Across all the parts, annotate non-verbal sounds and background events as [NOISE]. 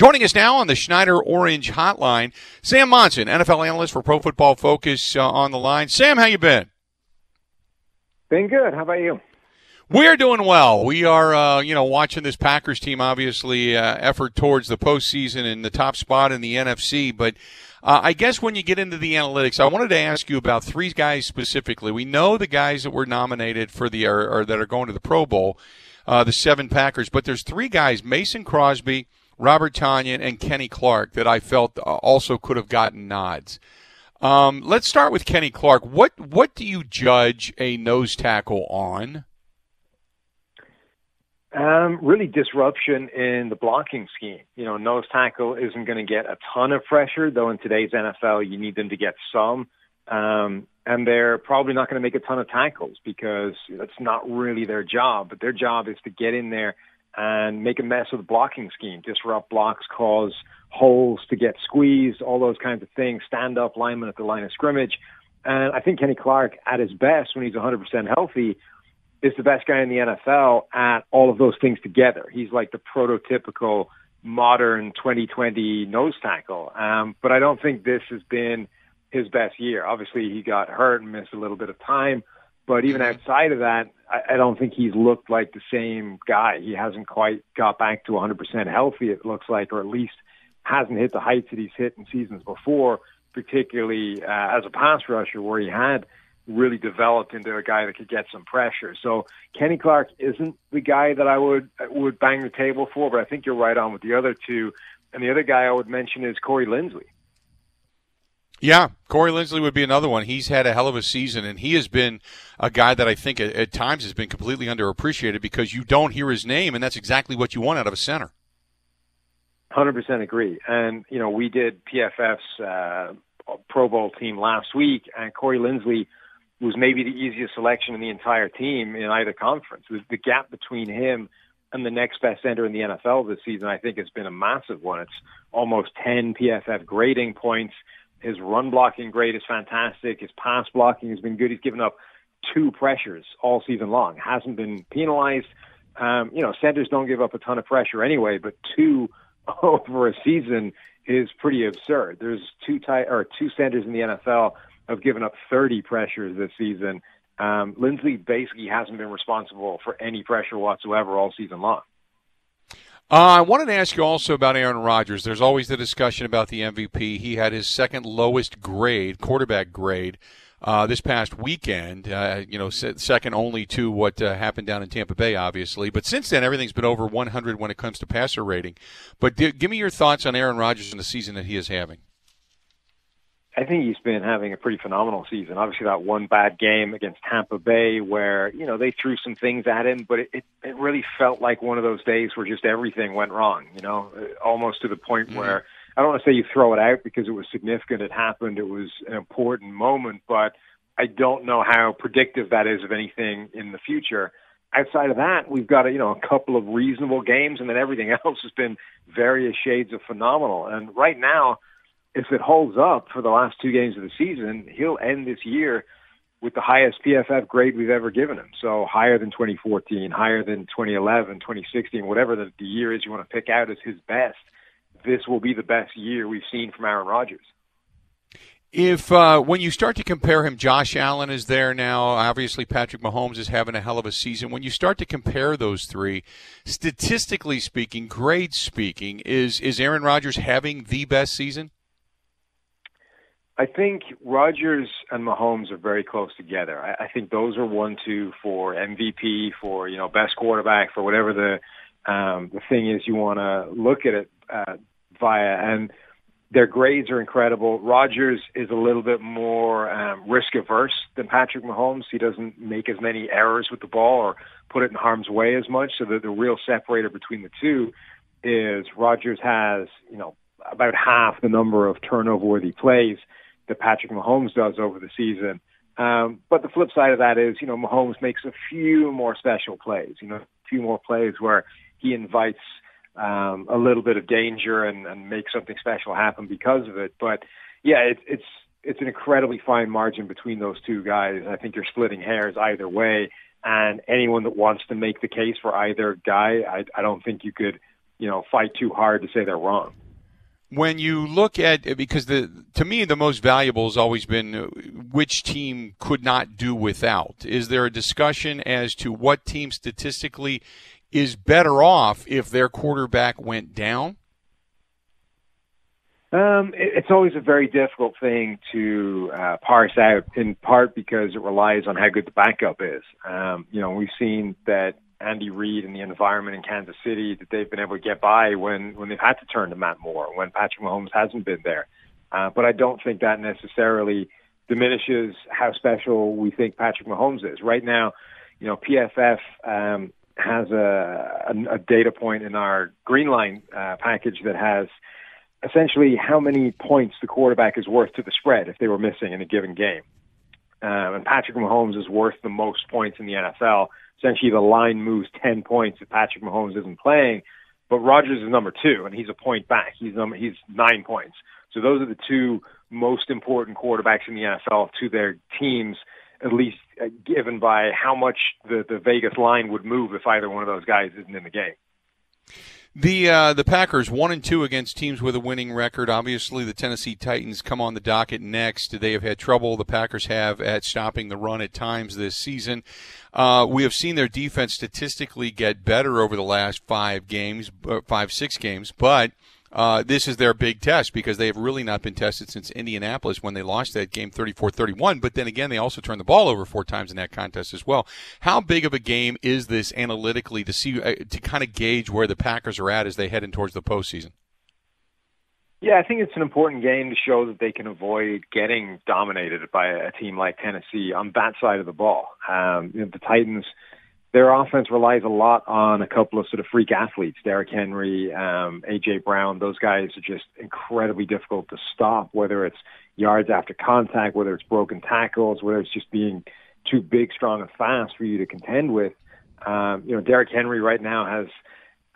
Joining us now on the Schneider Orange Hotline, Sam Monson, NFL analyst for Pro Football Focus, uh, on the line. Sam, how you been? Been good. How about you? We're doing well. We are, uh, you know, watching this Packers team. Obviously, uh, effort towards the postseason and the top spot in the NFC. But uh, I guess when you get into the analytics, I wanted to ask you about three guys specifically. We know the guys that were nominated for the or, or that are going to the Pro Bowl, uh, the seven Packers. But there's three guys: Mason Crosby. Robert Tonyan, and Kenny Clark that I felt also could have gotten nods. Um, let's start with Kenny Clark. What what do you judge a nose tackle on? Um, really, disruption in the blocking scheme. You know, nose tackle isn't going to get a ton of pressure, though. In today's NFL, you need them to get some, um, and they're probably not going to make a ton of tackles because that's not really their job. But their job is to get in there and make a mess of the blocking scheme, disrupt blocks, cause holes to get squeezed, all those kinds of things, stand up linemen at the line of scrimmage. And I think Kenny Clark, at his best, when he's 100% healthy, is the best guy in the NFL at all of those things together. He's like the prototypical modern 2020 nose tackle. Um, but I don't think this has been his best year. Obviously, he got hurt and missed a little bit of time. But even outside of that, I, I don't think he's looked like the same guy. He hasn't quite got back to 100% healthy, it looks like, or at least hasn't hit the heights that he's hit in seasons before, particularly uh, as a pass rusher, where he had really developed into a guy that could get some pressure. So Kenny Clark isn't the guy that I would would bang the table for, but I think you're right on with the other two. And the other guy I would mention is Corey Linsley. Yeah, Corey Linsley would be another one. He's had a hell of a season, and he has been a guy that I think at, at, times has been completely underappreciated because you don't hear his name, and that's exactly what you want out of a center. Hundred percent agree. And you know, we did PFF's uh, Pro Bowl team last week, and Corey Linsley was maybe the easiest selection in the entire team in either conference. The gap between him and the next best center in the NFL this season, I think, has been a massive one. It's almost ten PFF grading points his run blocking grade is fantastic. His pass blocking has been good. He's given up two pressures all season long. Hasn't been penalized. Um, you know, centers don't give up a ton of pressure anyway, but two [LAUGHS] over a season is pretty absurd. There's two tight or two centers in the NFL have given up 30 pressures this season. Um, Linsley basically hasn't been responsible for any pressure whatsoever all season long. Uh, I wanted to ask you also about Aaron Rodgers. There's always the discussion about the MVP. He had his second lowest grade, quarterback grade, uh, this past weekend. Uh, you know, second only to what uh, happened down in Tampa Bay, obviously. But since then, everything's been over 100 when it comes to passer rating. But d- give me your thoughts on Aaron Rodgers and the season that he is having. I think he's been having a pretty phenomenal season. Obviously, that one bad game against Tampa Bay, where you know they threw some things at him, but it it really felt like one of those days where just everything went wrong. You know, almost to the point mm-hmm. where I don't want to say you throw it out because it was significant. It happened. It was an important moment, but I don't know how predictive that is of anything in the future. Outside of that, we've got a, you know a couple of reasonable games, and then everything [LAUGHS] else has been various shades of phenomenal. And right now if it holds up for the last two games of the season, he'll end this year with the highest PFF grade we've ever given him. So higher than 2014, higher than 2011, 2016, whatever the, the year is you want to pick out as his best. This will be the best year we've seen from Aaron Rodgers. If uh, when you start to compare him, Josh Allen is there now. Obviously, Patrick Mahomes is having a hell of a season. When you start to compare those three, statistically speaking, grade speaking, is is Aaron Rodgers having the best season? I think Rodgers and Mahomes are very close together. I, I think those are one two for MVP, for you know best quarterback, for whatever the um, the thing is you want to look at it uh, via. And their grades are incredible. Rodgers is a little bit more um, risk averse than Patrick Mahomes. He doesn't make as many errors with the ball or put it in harm's way as much. So the, the real separator between the two is Rodgers has you know about half the number of turnover worthy plays that Patrick Mahomes does over the season. Um, but the flip side of that is, you know, Mahomes makes a few more special plays, you know, a few more plays where he invites um, a little bit of danger and, and makes something special happen because of it. But yeah, it, it's it's an incredibly fine margin between those two guys. I think you're splitting hairs either way. And anyone that wants to make the case for either guy, I, I don't think you could, you know, fight too hard to say they're wrong when you look at because the to me the most valuable has always been which team could not do without. Is there a discussion as to what team statistically is better off if their quarterback went down? Um, it, it's always a very difficult thing to uh, parse out, in part because it relies on how good the backup is. Um, you know, we've seen that Andy Reid and the environment in Kansas City that they've been able to get by when when they've had to turn to Matt Moore when Patrick Mahomes hasn't been there. Uh, but I don't think that necessarily diminishes how special we think Patrick Mahomes is. Right now, you know, PFF um, has a, a, a data point in our green line uh, package that has essentially how many points the quarterback is worth to the spread if they were missing in a given game. Um, and Patrick Mahomes is worth the most points in the NFL essentially the line moves 10 points if Patrick Mahomes isn't playing. But Rodgers is number two, and he's a point back. He's number he's nine points. So those are the two most important quarterbacks in the NFL to their teams, at least uh, given by how much the the Vegas line would move if either one of those guys isn't in the game. The uh, the Packers one and two against teams with a winning record. Obviously, the Tennessee Titans come on the docket next. They have had trouble. The Packers have at stopping the run at times this season. Uh, we have seen their defense statistically get better over the last five games, uh, five six games, but uh, this is their big test because they have really not been tested since Indianapolis when they lost that game 34-31. But then again, they also turned the ball over four times in that contest as well. How big of a game is this analytically to see uh, to kind of gauge where the Packers are at as they head in towards the postseason? Yeah, I think it's an important game to show that they can avoid getting dominated by a team like Tennessee on that side of the ball. Um, you know, the Titans their offense relies a lot on a couple of sort of freak athletes, Derrick Henry, um, AJ Brown. Those guys are just incredibly difficult to stop, whether it's yards after contact, whether it's broken tackles, whether it's just being too big, strong, and fast for you to contend with. Um, you know, Derrick Henry right now has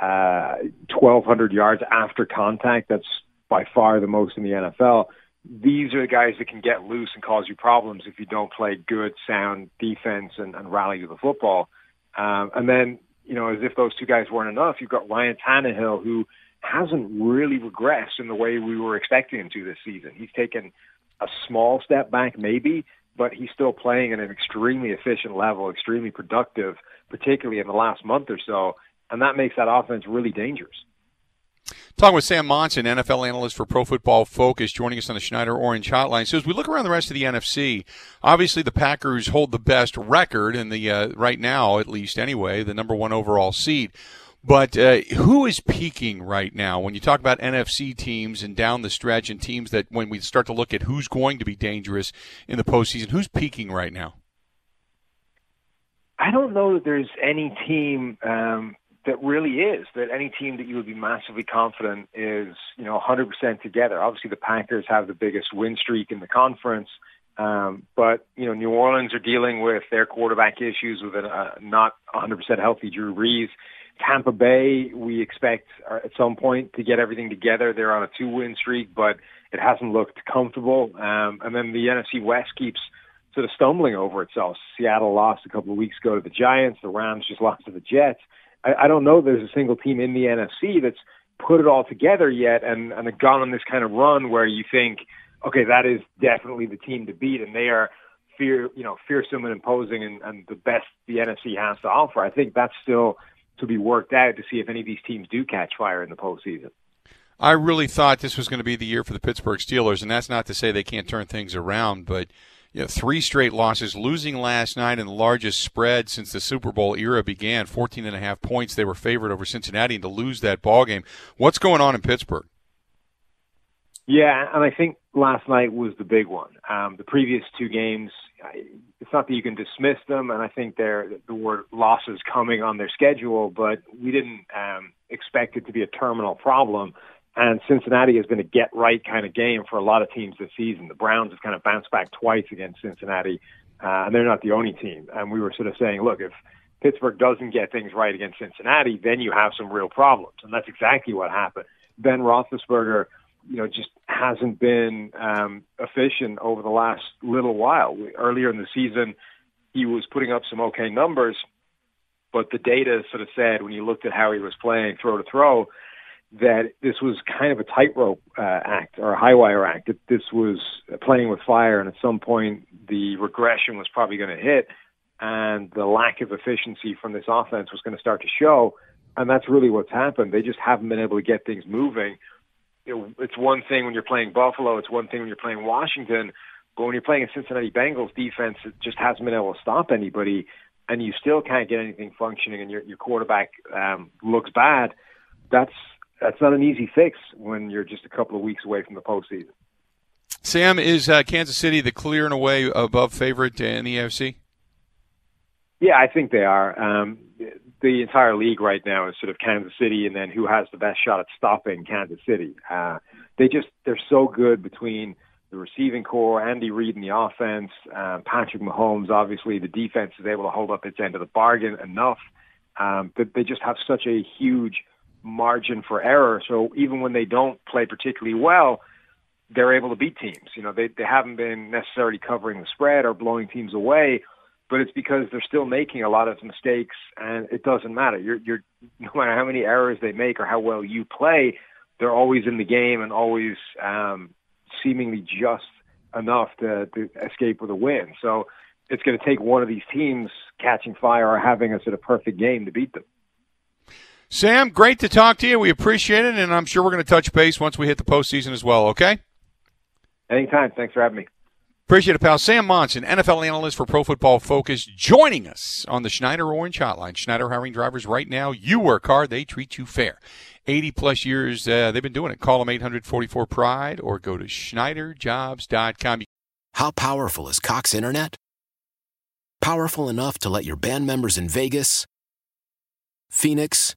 uh, 1,200 yards after contact. That's by far the most in the NFL. These are the guys that can get loose and cause you problems if you don't play good, sound defense and, and rally to the football. Um, and then, you know, as if those two guys weren't enough, you've got Ryan Tannehill, who hasn't really regressed in the way we were expecting him to this season. He's taken a small step back, maybe, but he's still playing at an extremely efficient level, extremely productive, particularly in the last month or so. And that makes that offense really dangerous. Talking with Sam Monson, NFL analyst for Pro Football Focus, joining us on the Schneider Orange Hotline. So as we look around the rest of the NFC, obviously the Packers hold the best record in the uh, right now, at least anyway, the number one overall seed. But uh, who is peaking right now? When you talk about NFC teams and down the stretch and teams that when we start to look at who's going to be dangerous in the postseason, who's peaking right now? I don't know that there's any team um, that really is that any team that you would be massively confident is you know 100% together. Obviously, the Packers have the biggest win streak in the conference, um, but you know New Orleans are dealing with their quarterback issues with a uh, not 100% healthy Drew Brees. Tampa Bay, we expect uh, at some point to get everything together. They're on a two-win streak, but it hasn't looked comfortable. Um, and then the NFC West keeps sort of stumbling over itself. Seattle lost a couple of weeks ago to the Giants. The Rams just lost to the Jets. I, I don't know there's a single team in the NFC that's put it all together yet and, and gone on this kind of run where you think, okay, that is definitely the team to beat, and they are fear, you know, fearsome and imposing, and, and the best the NFC has to offer. I think that's still to be worked out to see if any of these teams do catch fire in the postseason. I really thought this was going to be the year for the Pittsburgh Steelers, and that's not to say they can't turn things around, but you know, three straight losses, losing last night in the largest spread since the Super Bowl era began, 14 and a half points. They were favored over Cincinnati, and to lose that ball game. What's going on in Pittsburgh? Yeah, and I think last night was the big one. Um, the previous two games, it's not that you can dismiss them, and I think there the word losses coming on their schedule, but we didn't um, expect it to be a terminal problem. And Cincinnati has been a get right kind of game for a lot of teams this season. The Browns have kind of bounced back twice against Cincinnati, uh, and they're not the only team. And we were sort of saying, look, if Pittsburgh doesn't get things right against Cincinnati, then you have some real problems. And that's exactly what happened. Ben Roethlisberger you know, just hasn't been um, efficient over the last little while. Earlier in the season, he was putting up some okay numbers, but the data sort of said when you looked at how he was playing throw to throw that this was kind of a tightrope uh, act or a high wire act. That this was playing with fire, and at some point the regression was probably going to hit, and the lack of efficiency from this offense was going to start to show. And that's really what's happened. They just haven't been able to get things moving it's one thing when you're playing Buffalo, it's one thing when you're playing Washington, but when you're playing a Cincinnati Bengals defense, it just hasn't been able to stop anybody, and you still can't get anything functioning, and your your quarterback um, looks bad. That's that's not an easy fix when you're just a couple of weeks away from the postseason. Sam, is uh, Kansas City the clear and away above favorite in the AFC? Yeah, I think they are. Um, the entire league right now is sort of Kansas City, and then who has the best shot at stopping Kansas City. Uh, they just they're so good between the receiving corps, Andy Reid in the offense, um, Patrick Mahomes. Obviously, the defense is able to hold up its end of the bargain enough um, that they just have such a huge margin for error. So even when they don't play particularly well, they're able to beat teams. You know, they they haven't been necessarily covering the spread or blowing teams away but it's because they're still making a lot of mistakes, and it doesn't matter. You're, you're [LAUGHS] no matter how many errors they make or how well you play, they're always in the game and always um, seemingly just enough to, to escape with a win. So it's going to take one of these teams catching fire or having a sort of perfect game to beat them. Sam, great to talk to you. We appreciate it, and I'm sure we're going to touch base once we hit the postseason as well. Okay. Anytime. Thanks for having me. Appreciate it, pal. Sam Monson, NFL analyst for Pro Football Focus, joining us on the Schneider Orange Hotline. Schneider hiring drivers right now. You work hard, they treat you fair. 80 plus years uh, they've been doing it. Call them 844 Pride or go to SchneiderJobs.com. How powerful is Cox Internet? Powerful enough to let your band members in Vegas, Phoenix,